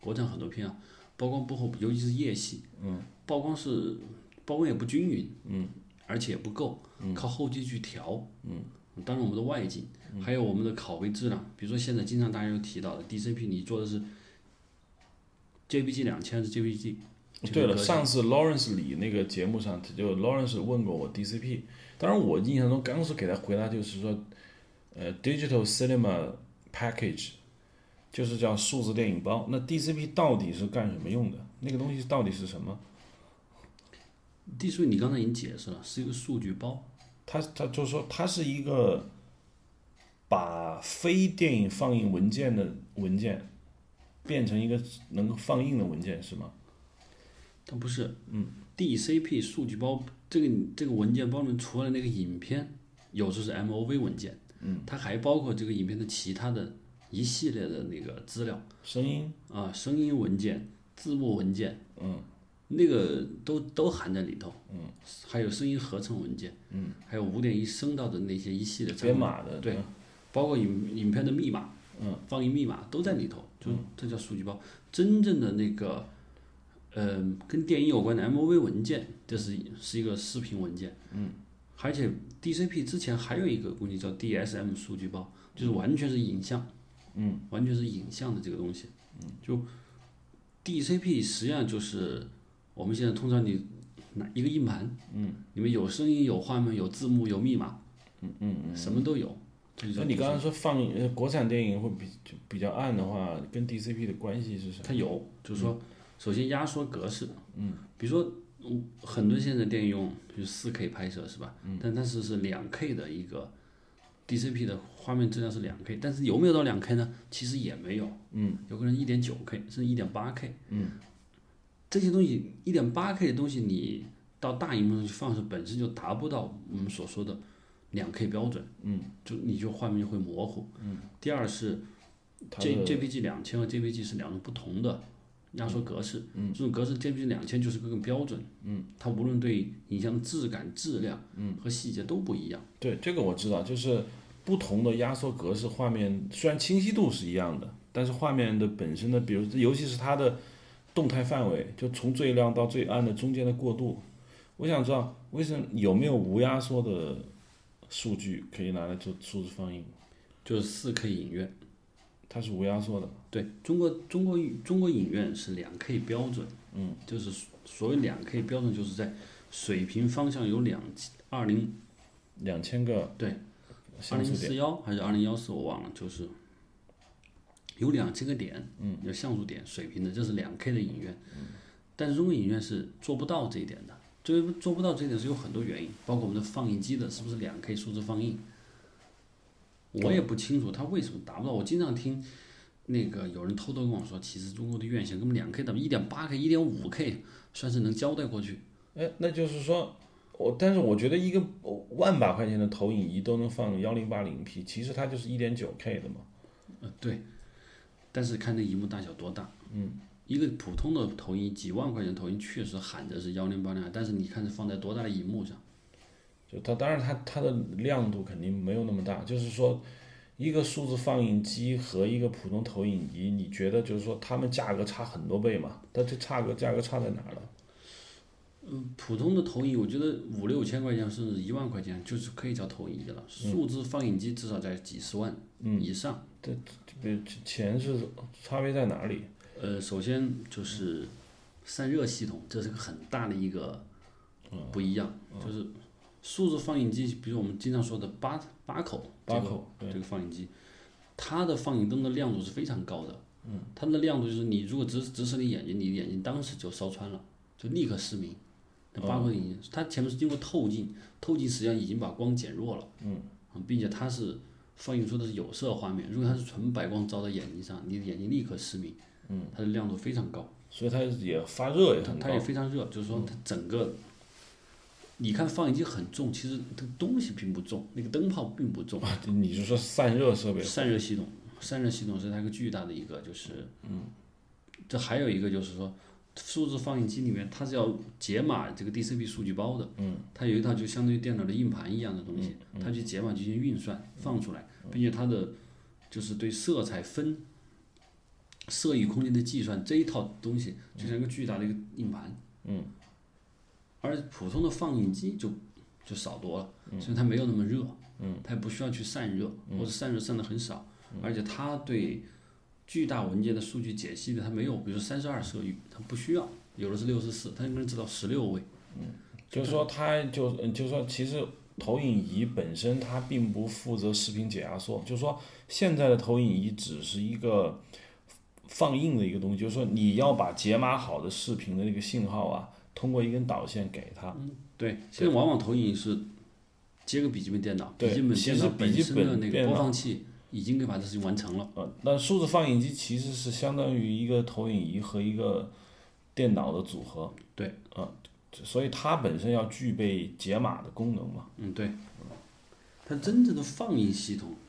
国产很多片啊，曝光不够，尤其是夜戏，嗯，曝光是曝光也不均匀，嗯，而且也不够，靠后期去调，嗯，当然我们的外景，还有我们的拷贝质量，比如说现在经常大家有提到的 DCP，你做的是 JPG 两千还是 JPG？对了，上次 Lawrence 李那个节目上，他就 Lawrence 问过我 DCP，当然我印象中当时给他回答就是说，呃，Digital Cinema Package，就是叫数字电影包。那 DCP 到底是干什么用的？那个东西到底是什么？DCP 你刚才已经解释了，是一个数据包。它它就是说它是一个把非电影放映文件的文件变成一个能够放映的文件是吗？它不是，嗯，DCP 数据包这个这个文件包里面除了那个影片，有时候是 MOV 文件，嗯，它还包括这个影片的其他的一系列的那个资料。声音。啊，声音文件、字幕文件，嗯，那个都都含在里头，嗯，还有声音合成文件，嗯，还有五点一声道的那些一系列编码的对，包括影影片的密码，嗯，放映密码都在里头，就这叫数据包。真正的那个，呃，跟电影有关的 MOV 文件，这是是一个视频文件，嗯，而且 DCP 之前还有一个工具叫 DSM 数据包，就是完全是影像，嗯，完全是影像的这个东西，嗯，就 DCP 实际上就是我们现在通常你拿一个硬盘，嗯，里面有声音、有画面、有字幕、有密码，嗯嗯嗯，什么都有。那你刚刚说放呃国产电影会比就比较暗的话，跟 DCP 的关系是什么？它有，就是说，首先压缩格式，嗯，比如说，嗯，很多现在电影用就是四 K 拍摄是吧？嗯，但但是是两 K 的一个 DCP 的画面质量是两 K，但是有没有到两 K 呢？其实也没有，嗯，有可能一点九 K 甚至一点八 K，嗯，这些东西一点八 K 的东西你到大荧幕上去放是本身就达不到我们所说的两 K 标准，嗯，就你就画面就会模糊，嗯，第二是。J JPG 两千和 JPG 是两种不同的压缩格式，嗯，这种格式 JPG 两千就是更标准，嗯，它无论对影像的质感、质量，嗯，和细节都不一样，对这个我知道，就是不同的压缩格式，画面虽然清晰度是一样的，但是画面的本身的，比如尤其是它的动态范围，就从最亮到最暗的中间的过渡，我想知道为什么有没有无压缩的数据可以拿来做数字放映？就是四 K 影院，它是无压缩的，对中国中国中国影院是两 K 标准，嗯，就是所谓两 K 标准就是在水平方向有两二零两千个对二零四幺还是二零幺四我忘了，就是有两千个点，嗯，有像素点水平的，这是两 K 的影院，但是中国影院是做不到这一点的，这个做不到这一点是有很多原因，包括我们的放映机的是不是两 K 数字放映，我也不清楚它为什么达不到，我经常听那个有人偷偷跟我说，其实中国的院线根本两 K 的一点八 K、一点五 K 算是能交代过去，哎，那就是说，我但是我觉得一个万把块钱的投影仪都能放幺零八零 P，其实它就是一点九 K 的嘛。呃，对，但是看那荧幕大小多大，嗯，一个普通的投影几万块钱投影确实喊着是幺零八零，但是你看是放在多大的荧幕上，就它当然它它的亮度肯定没有那么大，就是说，一个数字放映机和一个普通投影仪，你觉得就是说它们价格差很多倍嘛？它这差个价格差在哪儿了？嗯，普通的投影我觉得五六千块钱甚至一万块钱就是可以叫投影仪了，数字放映机至少在几十万以上。这这钱是差别在哪里？呃，首先就是散热系统，这是个很大的一个不一样，就是数字放映机，比如我们经常说的八八口八口这个这个放映机，它的放映灯的亮度是非常高的，嗯，它的亮度就是你如果直直视你眼睛，你眼睛当时就烧穿了，就立刻失明。那八口影，它前面是经过透镜，透镜实际上已经把光减弱了，嗯，并且它是放映出的是有色画面，如果它是纯白光照在眼睛上，你的眼睛立刻失明，嗯，它的亮度非常高。所以它也发热也很高它它也。非常热，就是说它整个，你看放映机很重，其实这个东西并不重，那个灯泡并不重，啊你就说散热设备？散热系统，散热系统是它一个巨大的一个，就是，嗯，这还有一个就是说，数字放映机里面它是要解码这个 DCP 数据包的，嗯，它有一套就相当于电脑的硬盘一样的东西，它去解码进行运算放出来，并且它的就是对色彩分。色域空间的计算这一套东西，就像一个巨大的一个硬盘，嗯，而普通的放映机就就少多了，所以它没有那么热，嗯，它也不需要去散热，或者散热散的很少，而且它对巨大文件的数据解析的它没有，比如三十二色域，它不需要，有的是六十四，它能知道十六位，嗯。就是说它就嗯就是说其实投影仪本身它并不负责视频解压缩，就是说现在的投影仪只是一个放映的一个东西，就是说你要把解码好的视频的那个信号啊，通过一根导线给它。对，现在往往投影是接个笔记本电脑，笔对记本其实电脑本笔记本身的那个播放器已经可以把这事情完成了。呃，那数字放映机其实是相当于一个投影仪和一个电脑的组合。对，啊、所以它本身要具备解码的功能嘛。嗯，对，它真正的放映系统，对，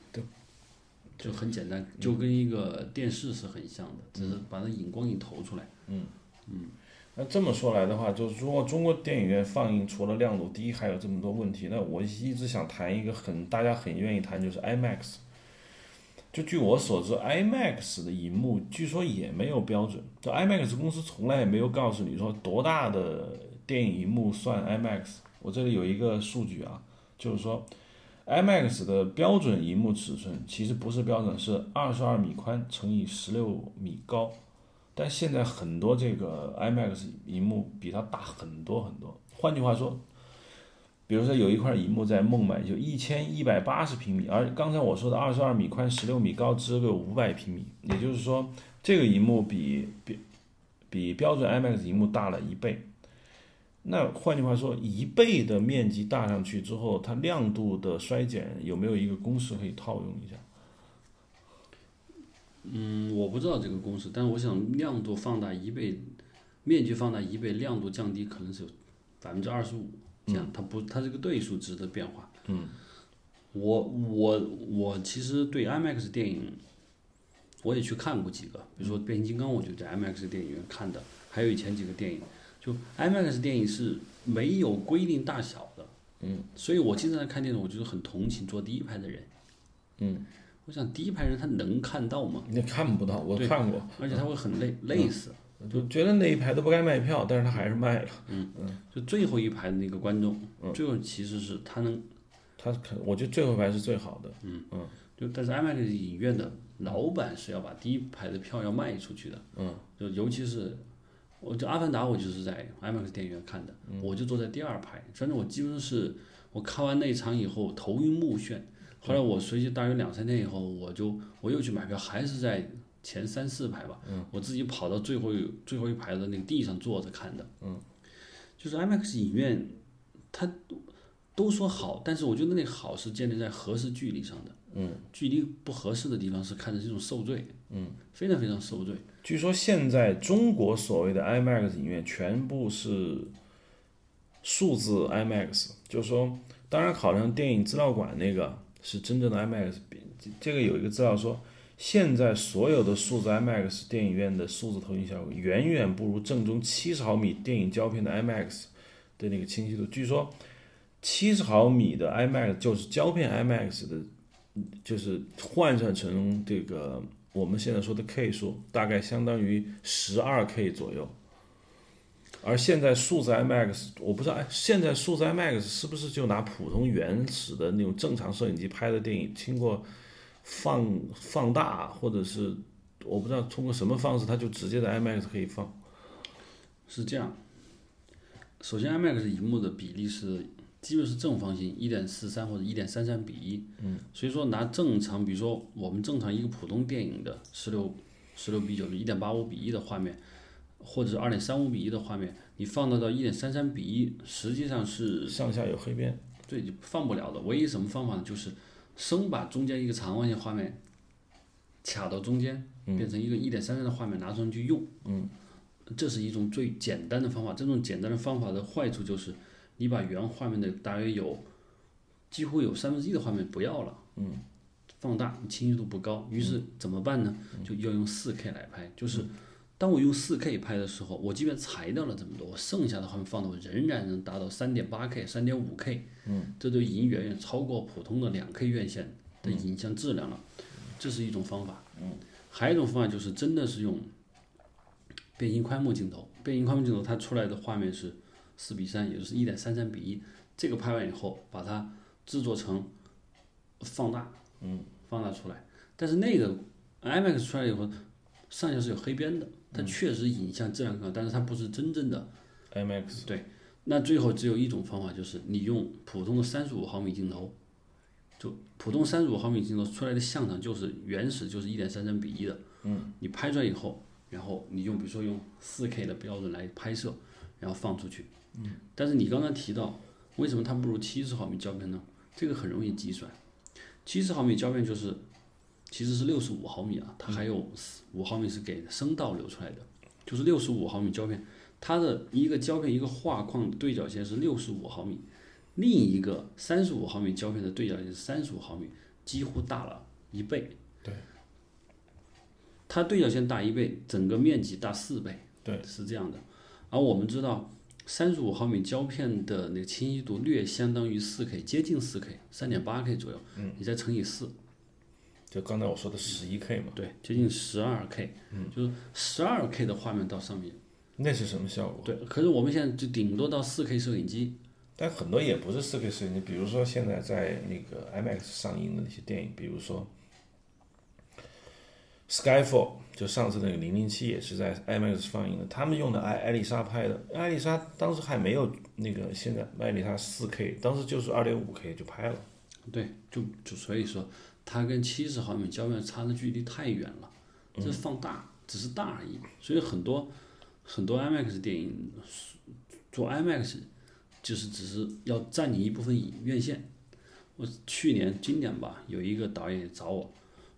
就很简单，就跟一个电视是很像的，只是把那影光给投出来。嗯嗯那这么说来的话，就是如果中国电影院放映除了亮度低，还有这么多问题，那我一直想谈一个很大家很愿意谈，就是 IMAX。就据我所知，IMAX 的荧幕据说也没有标准，就 IMAX 公司从来也没有告诉你说多大的电影荧幕算 IMAX。我这里有一个数据啊，就是说 IMAX 的标准荧幕尺寸其实不是标准，是二十二米宽乘以十六米高，但现在很多这个 IMAX 荧幕比它大很多很多。换句话说，比如说有一块荧幕在孟买就一千一百八十平米，而刚才我说的二十二米宽、十六米高只有五百平米，也就是说这个荧幕比比比标准 IMAX 荧幕大了一倍。那换句话说，一倍的面积大上去之后，它亮度的衰减有没有一个公式可以套用一下？嗯，我不知道这个公式，但是我想亮度放大一倍，面积放大一倍，亮度降低可能是有百分之二十五，这样它不，它是个对数值的变化。嗯，我我我其实对 IMAX 电影，我也去看过几个，比如说变形金刚，我就在 IMAX 电影院看的，还有以前几个电影，就 IMAX 电影是没有规定大小的。嗯，所以我经常在看电影，我就是很同情坐第一排的人。嗯，我想第一排人他能看到吗？你看不到，我对看过，而且他会很累，累死。就觉得那一排都不该卖票，但是他还是卖了。嗯嗯就最后一排的那个观众，最后其实是他能，他可，我觉得最后一排是最好的。嗯嗯就但是 IMAX 影院的老板是要把第一排的票要卖出去的。嗯，就尤其是，我就《阿凡达》，我就是在 IMAX 电影院看的，我就坐在第二排，反正我基本上是我看完那一场以后头晕目眩。后来我随即大约两三天以后，我就我又去买票，还是在前三四排吧。嗯，我自己跑到最后一最后一排的那个地上坐着看的。嗯，就是 IMAX 影院，它都说好，但是我觉得那个好是建立在合适距离上的。嗯，距离不合适的地方是看着这种受罪。嗯，非常非常受罪。据说现在中国所谓的 IMAX 影院全部是数字 IMAX，就是说，当然考量电影资料馆那个是真正的 IMAX。这个有一个资料说，现在所有的数字 IMAX 电影院的数字投影效果远远不如正宗七十毫米电影胶片的 IMAX 的那个清晰度。据说七十毫米的 IMAX 就是胶片 IMAX 的，就是换算成这个我们现在说的 K 数，大概相当于十二 K 左右。而现在数字 IMAX，我不知道，哎，现在数字 IMAX 是不是就拿普通原始的那种正常摄影机拍的电影，经过放放大，或者是我不知道通过什么方式，它就直接在 IMAX 可以放。是这样，首先 IMAX 荧幕的比例是基本是正方形，一点四三或者一点三三比一。嗯，所以说拿正常，比如说我们正常一个普通电影的十六十六比九，一点八五比一的画面，或者是二点三五比一的画面，你放大到一点三三比一，实际上是上下有黑边。对，就放不了的。唯一什么方法呢？就是生把中间一个长方形画面卡到中间，变成一个一点三三的画面拿上去用。嗯，这是一种最简单的方法。这种简单的方法的坏处就是，你把原画面的大约有几乎有三分之一的画面不要了。嗯，放大清晰度不高，于是怎么办呢？就要用四 K 来拍。就是当我用四 K 拍的时候，我即便裁掉了这么多，我剩下的画面放大，我仍然能达到三点八 K、三点五 K。嗯，这都已经远远超过普通的两 K 院线的影像质量了。这是一种方法。嗯，还有一种方法就是真的是用变形宽幕镜头。变形宽幕镜头它出来的画面是四比三，也就是一点三三比一。这个拍完以后，把它制作成放大，嗯，放大出来。但是那个 IMAX 出来以后，上下是有黑边的，它确实影像质量高，但是它不是真正的 IMAX 对。那最后只有一种方法，就是你用普通的三十五毫米镜头，就普通三十五毫米镜头出来的像场就是原始就是一点三三比一的，嗯，你拍出来以后，然后你用比如说用四 K 的标准来拍摄，然后放出去，嗯，但是你刚刚提到为什么它不如七十毫米胶片呢？这个很容易计算，七十毫米胶片就是其实是六十五毫米啊，它还有五毫米是给声道留出来的，就是六十五毫米胶片。它的一个胶片一个画框对角线是六十五毫米，另一个三十五毫米胶片的对角线是三十五毫米，几乎大了一倍。对，它对角线大一倍，整个面积大四倍。对，是这样的。而我们知道，三十五毫米胶片的那个清晰度略相当于四 K，接近四 K，三点八 K 左右。嗯，你再乘以四，就刚才我说的十一 K 嘛。对，接近十二 K。嗯，就是十二 K 的画面到上面。那是什么效果？对，可是我们现在就顶多到四 K 摄影机，但很多也不是四 K 摄影机，比如说现在在那个 IMAX 上映的那些电影，比如说 Skyfall，就上次那个零零七也是在 IMAX 放映的，他们用的艾艾丽莎拍的，艾丽莎当时还没有那个现在艾丽莎四 K，当时就是二点五 K 就拍了。对，就就所以说，它跟七十毫米胶片差的距离太远了，这放大只是大而已。所以很多很多 IMAX 电影做 IMAX，就是只是要占领一部分影院线。我去年今年吧，有一个导演找我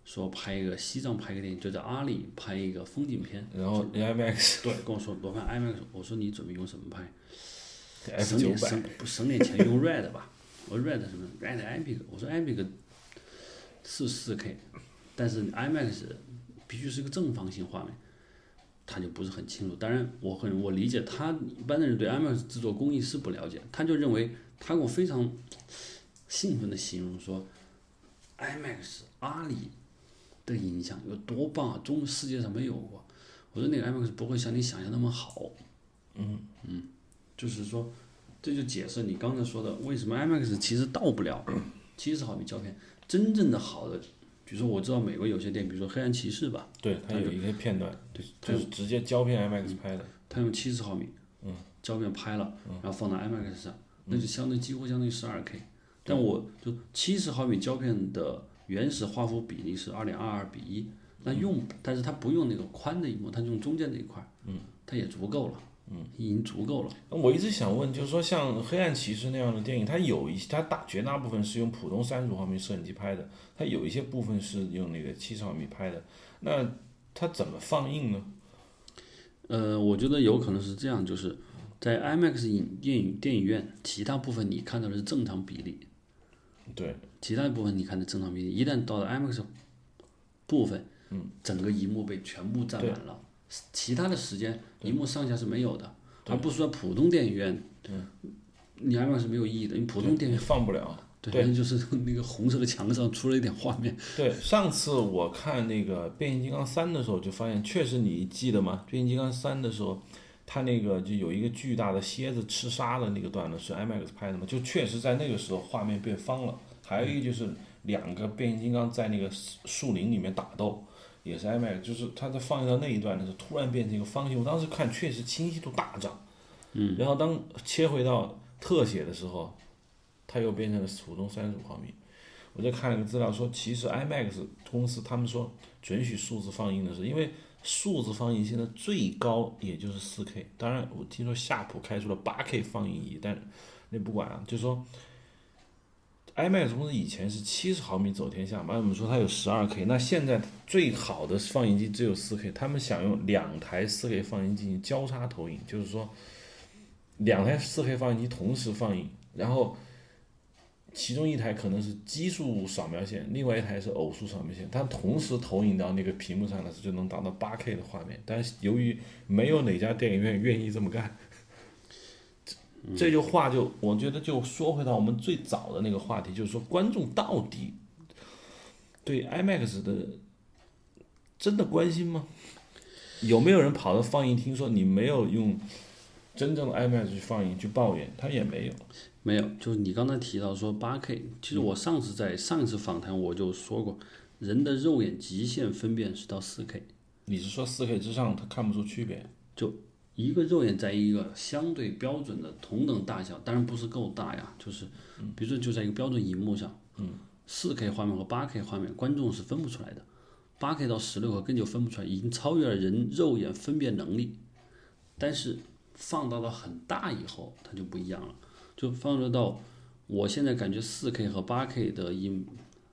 说拍一个西藏拍一个电影，就在阿里拍一个风景片。然后 IMAX 对，跟我说罗盘 IMAX，我说你准备用什么拍？省点省不省点钱用 Red 吧？我说 Red 什么？Red Epic，我说 Epic 是四 K，但是 IMAX 必须是个正方形画面，他就不是很清楚。当然，我很我理解他一般的人对 IMAX 制作工艺是不了解，他就认为他跟我非常兴奋的形容说，IMAX 阿里的影响有多棒啊，中世界上没有过。我说那个 IMAX 不会像你想象那么好。嗯嗯，就是说。这就解释你刚才说的为什么 IMAX 其实到不了 七十毫米胶片。真正的好的，比如说我知道美国有些电影，比如说《黑暗骑士》吧，对，它有一个片段，对，就是直接胶片 IMAX 拍的。它用七十毫米嗯胶片拍了，然后放到 IMAX 上，那就相当于几乎相当于十二 K。但我就七十毫米胶片的原始画幅比例是二点二二比一，那用，但是它不用那个宽的一幕，它用中间这一块，嗯，它也足够了，嗯，已经足够了。我一直想问，就是说像《黑暗骑士》那样的电影，它有一些，它大绝大部分是用普通三十五毫米摄影机拍的，它有一些部分是用那个七十毫米拍的，那它怎么放映呢？呃，我觉得有可能是这样，就是在 IMAX 影电影电影院，其他部分你看到的是正常比例，对，其他部分你看的正常比例，一旦到了 IMAX 部分，嗯，整个荧幕被全部占满了，其他的时间荧幕上下是没有的，而不是说普通电影院，对你 IMAX 是没有意义的，因为普通电影院放不了。对，那就是那个红色的墙上出了一点画面。对，上次我看那个变形金刚三的时候，就发现确实你记得吗？变形金刚三的时候，它那个就有一个巨大的蝎子吃沙的那个段落是 IMAX 拍的嘛，就确实在那个时候画面变方了。还有一个就是两个变形金刚在那个树林里面打斗，也是 IMAX，就是它在放映到那一段的时候，突然变成一个方形。我当时看确实清晰度大涨，嗯，然后当切回到特写的时候。它又变成了普通三十五毫米，我就看了个资料说，其实 IMAX 公司他们说准许数字放映的是，因为数字放映现在最高也就是四 K，当然我听说夏普开出了八 K 放映仪，但那不管啊，就说 IMAX 公司以前是七十毫米走天下嘛，我们说它有十二 K，那现在最好的放映机只有四 K，他们想用两台四 K 放映进行交叉投影，就是说两台四 K 放映机同时放映，然后。其中一台可能是奇数扫描线，另外一台是偶数扫描线，它同时投影到那个屏幕上的时候，就能达到八 K 的画面。但是由于没有哪家电影院愿意这么干，这句话就我觉得就说回到我们最早的那个话题，就是说观众到底对 IMAX 的真的关心吗？有没有人跑到放映厅说你没有用真正的 IMAX 去放映去抱怨？他也没有。没有，就是你刚才提到说八 K，其实我上次在上一次访谈我就说过，人的肉眼极限分辨是到四 K。你是说四 K 之上它看不出区别？就一个肉眼在一个相对标准的同等大小，当然不是够大呀，就是比如说就在一个标准荧幕上，嗯，四 K 画面和八 K 画面观众是分不出来的，八 K 到十六个根本就分不出来，已经超越了人肉眼分辨能力。但是放到了很大以后，它就不一样了。就放热到，我现在感觉四 K 和八 K 的音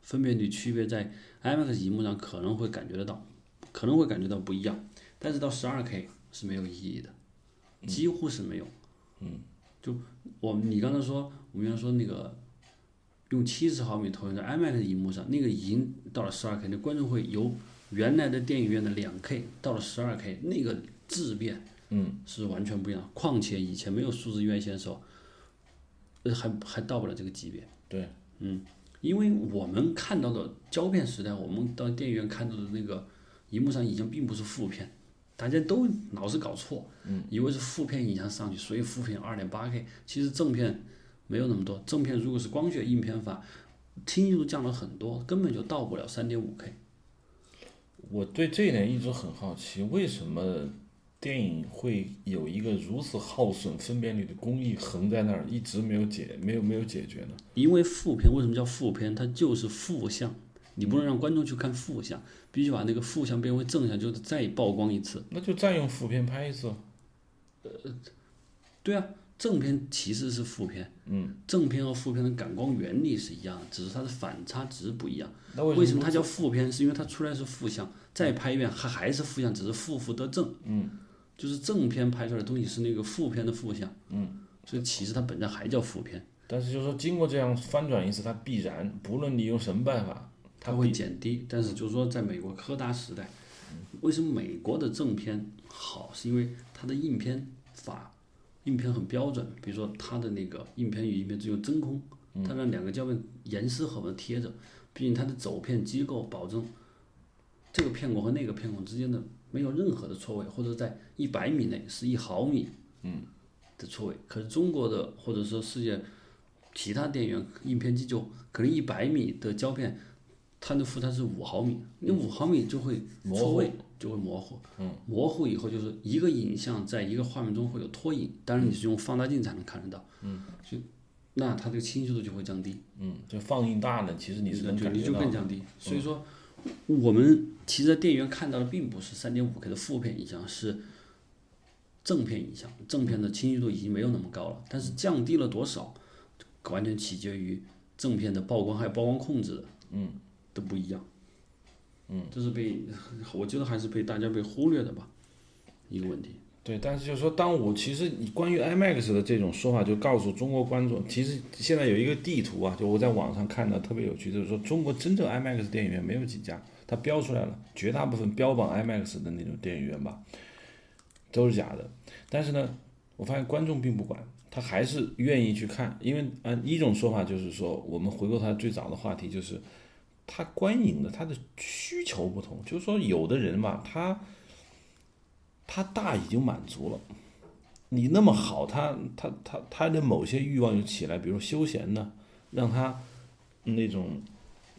分辨率区别在 IMAX 荧幕上可能会感觉得到，可能会感觉到不一样，但是到十二 K 是没有意义的，几乎是没有。嗯，就我你刚才说，我们原来说那个用七十毫米投影在 IMAX 荧幕上，那个已经到了十二 K，那观众会由原来的电影院的两 K 到了十二 K，那个质变，嗯，是完全不一样。况且以前没有数字院线的时候。还还到不了这个级别，对，嗯，因为我们看到的胶片时代，我们到电影院看到的那个荧幕上已经并不是负片，大家都老是搞错，嗯，以为是负片影像上去，所以负片二点八 K，其实正片没有那么多。正片如果是光学硬片法，清晰度降了很多，根本就到不了三点五 K。我对这一点一直很好奇，为什么电影会有一个如此耗损分辨率的工艺横在那儿，一直没有解，没有没有解决呢？因为负片为什么叫负片？它就是负向，你不能让观众去看负向，必须把那个负向变为正向，就是再曝光一次。那就再用负片拍一次。呃对啊，正片其实是负片，嗯，正片和负片的感光原理是一样的，只是它的反差值不一样。那为什么它叫负片？是因为它出来是负向，再拍一遍还还是负向，只是负负得正。嗯，就是正片拍出来的东西是那个负片的负向。嗯，所以其实它本身还叫负片，但是就是说经过这样翻转一次，它必然不论你用什么办法，它会减低。但是就是说，在美国柯达时代，为什么美国的正片好？是因为它的印片法，印片很标准。比如说它的那个印片与印片只有真空，它让两个胶片严丝合缝贴着，毕竟它的走片机构保证这个片孔和那个片孔之间的没有任何的错位，或者在一百米内是一毫米嗯的错位。可是中国的或者说世界其他电源印片机就可能一百米的胶片，它的负担是五毫米，你五毫米就会错位就会模糊，嗯模糊以后就是一个影像在一个画面中会有拖影，当然你是用放大镜才能看得到，嗯，就那它这个清晰度就会降低，嗯，就放映大了，其实你是能就你就感觉到的。更降低。所以说，我们其实在电影院看到的并不是三点五 K 的负片影像，是正片影像。正片的清晰度已经没有那么高了，但是降低了多少，完全取决于正片的曝光还有曝光控制的，嗯，都不一样。嗯，这是被我觉得还是被大家被忽略的吧，一个问题。对，但是就是说，当我其实你关于 IMAX 的这种说法，就告诉中国观众，其实现在有一个地图啊，就我在网上看的特别有趣，就是说中国真正 IMAX 电影院没有几家，它标出来了，绝大部分标榜 IMAX 的那种电影院吧，都是假的。但是呢，我发现观众并不管，他还是愿意去看，因为啊，一种说法就是说，我们回过头来最早的话题就是，他观影的他的需求不同，就是说有的人吧，他。他大已经满足了，你那么好，他他他他的某些欲望就起来，比如休闲呢，让他那种，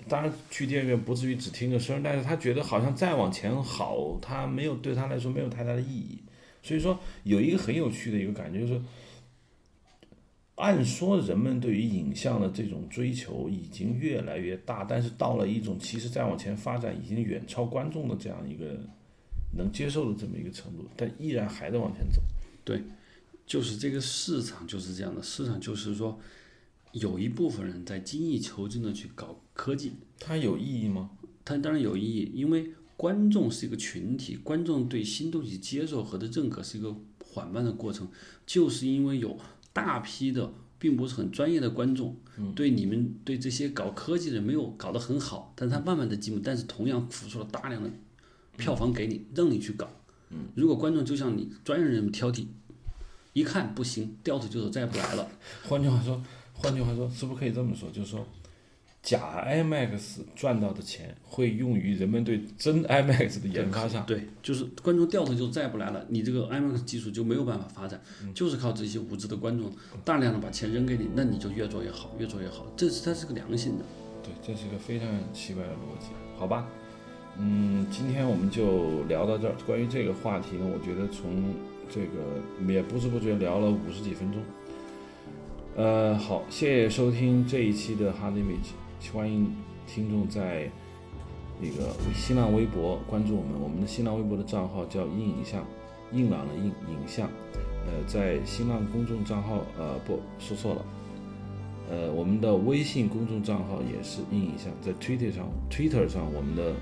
当然去电影院不至于只听个声，但是他觉得好像再往前好，他没有对他来说没有太大的意义，所以说有一个很有趣的一个感觉就是，按说人们对于影像的这种追求已经越来越大，但是到了一种其实再往前发展已经远超观众的这样一个。能接受的这么一个程度，但依然还在往前走。对，就是这个市场就是这样的，市场就是说，有一部分人在精益求精的去搞科技，它有意义吗？它当然有意义，因为观众是一个群体，观众对新东西接受和的认可是一个缓慢的过程，就是因为有大批的并不是很专业的观众，对你们对这些搞科技的人没有搞得很好，但他慢慢的进步，但是同样付出了大量的。票房给你，让你去搞。嗯如果观众就像你专业人挑剔，一看不行，掉头就走，再也不来了。换句话说，换句话说，是不是可以这么说？就是说，假 IMAX 赚到的钱会用于人们对真 IMAX 的研发上。对，就是观众掉头就再也不来了，你这个 IMAX 技术就没有办法发展，就是靠这些无知的观众大量的把钱扔给你，那你就越做越好，越做越好。这是它是个良性的。对，这是一个非常奇怪的逻辑，好吧？嗯，今天我们就聊到这儿。关于这个话题呢，我觉得从这个也不知不觉聊了五十几分钟。呃，好，谢谢收听这一期的 Hard Image，欢迎听众在那个新浪微博关注我们，我们的新浪微博的账号叫硬影像，硬朗的硬影像。呃，在新浪公众账号，呃，不说错了，呃，我们的微信公众账号也是硬影像，在 Twitter 上，Twitter 上我们的。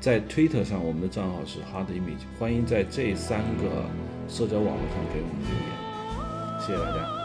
在 Twitter 上，我们的账号是 Hard Image，欢迎在这三个社交网络上给我们留言，谢谢大家。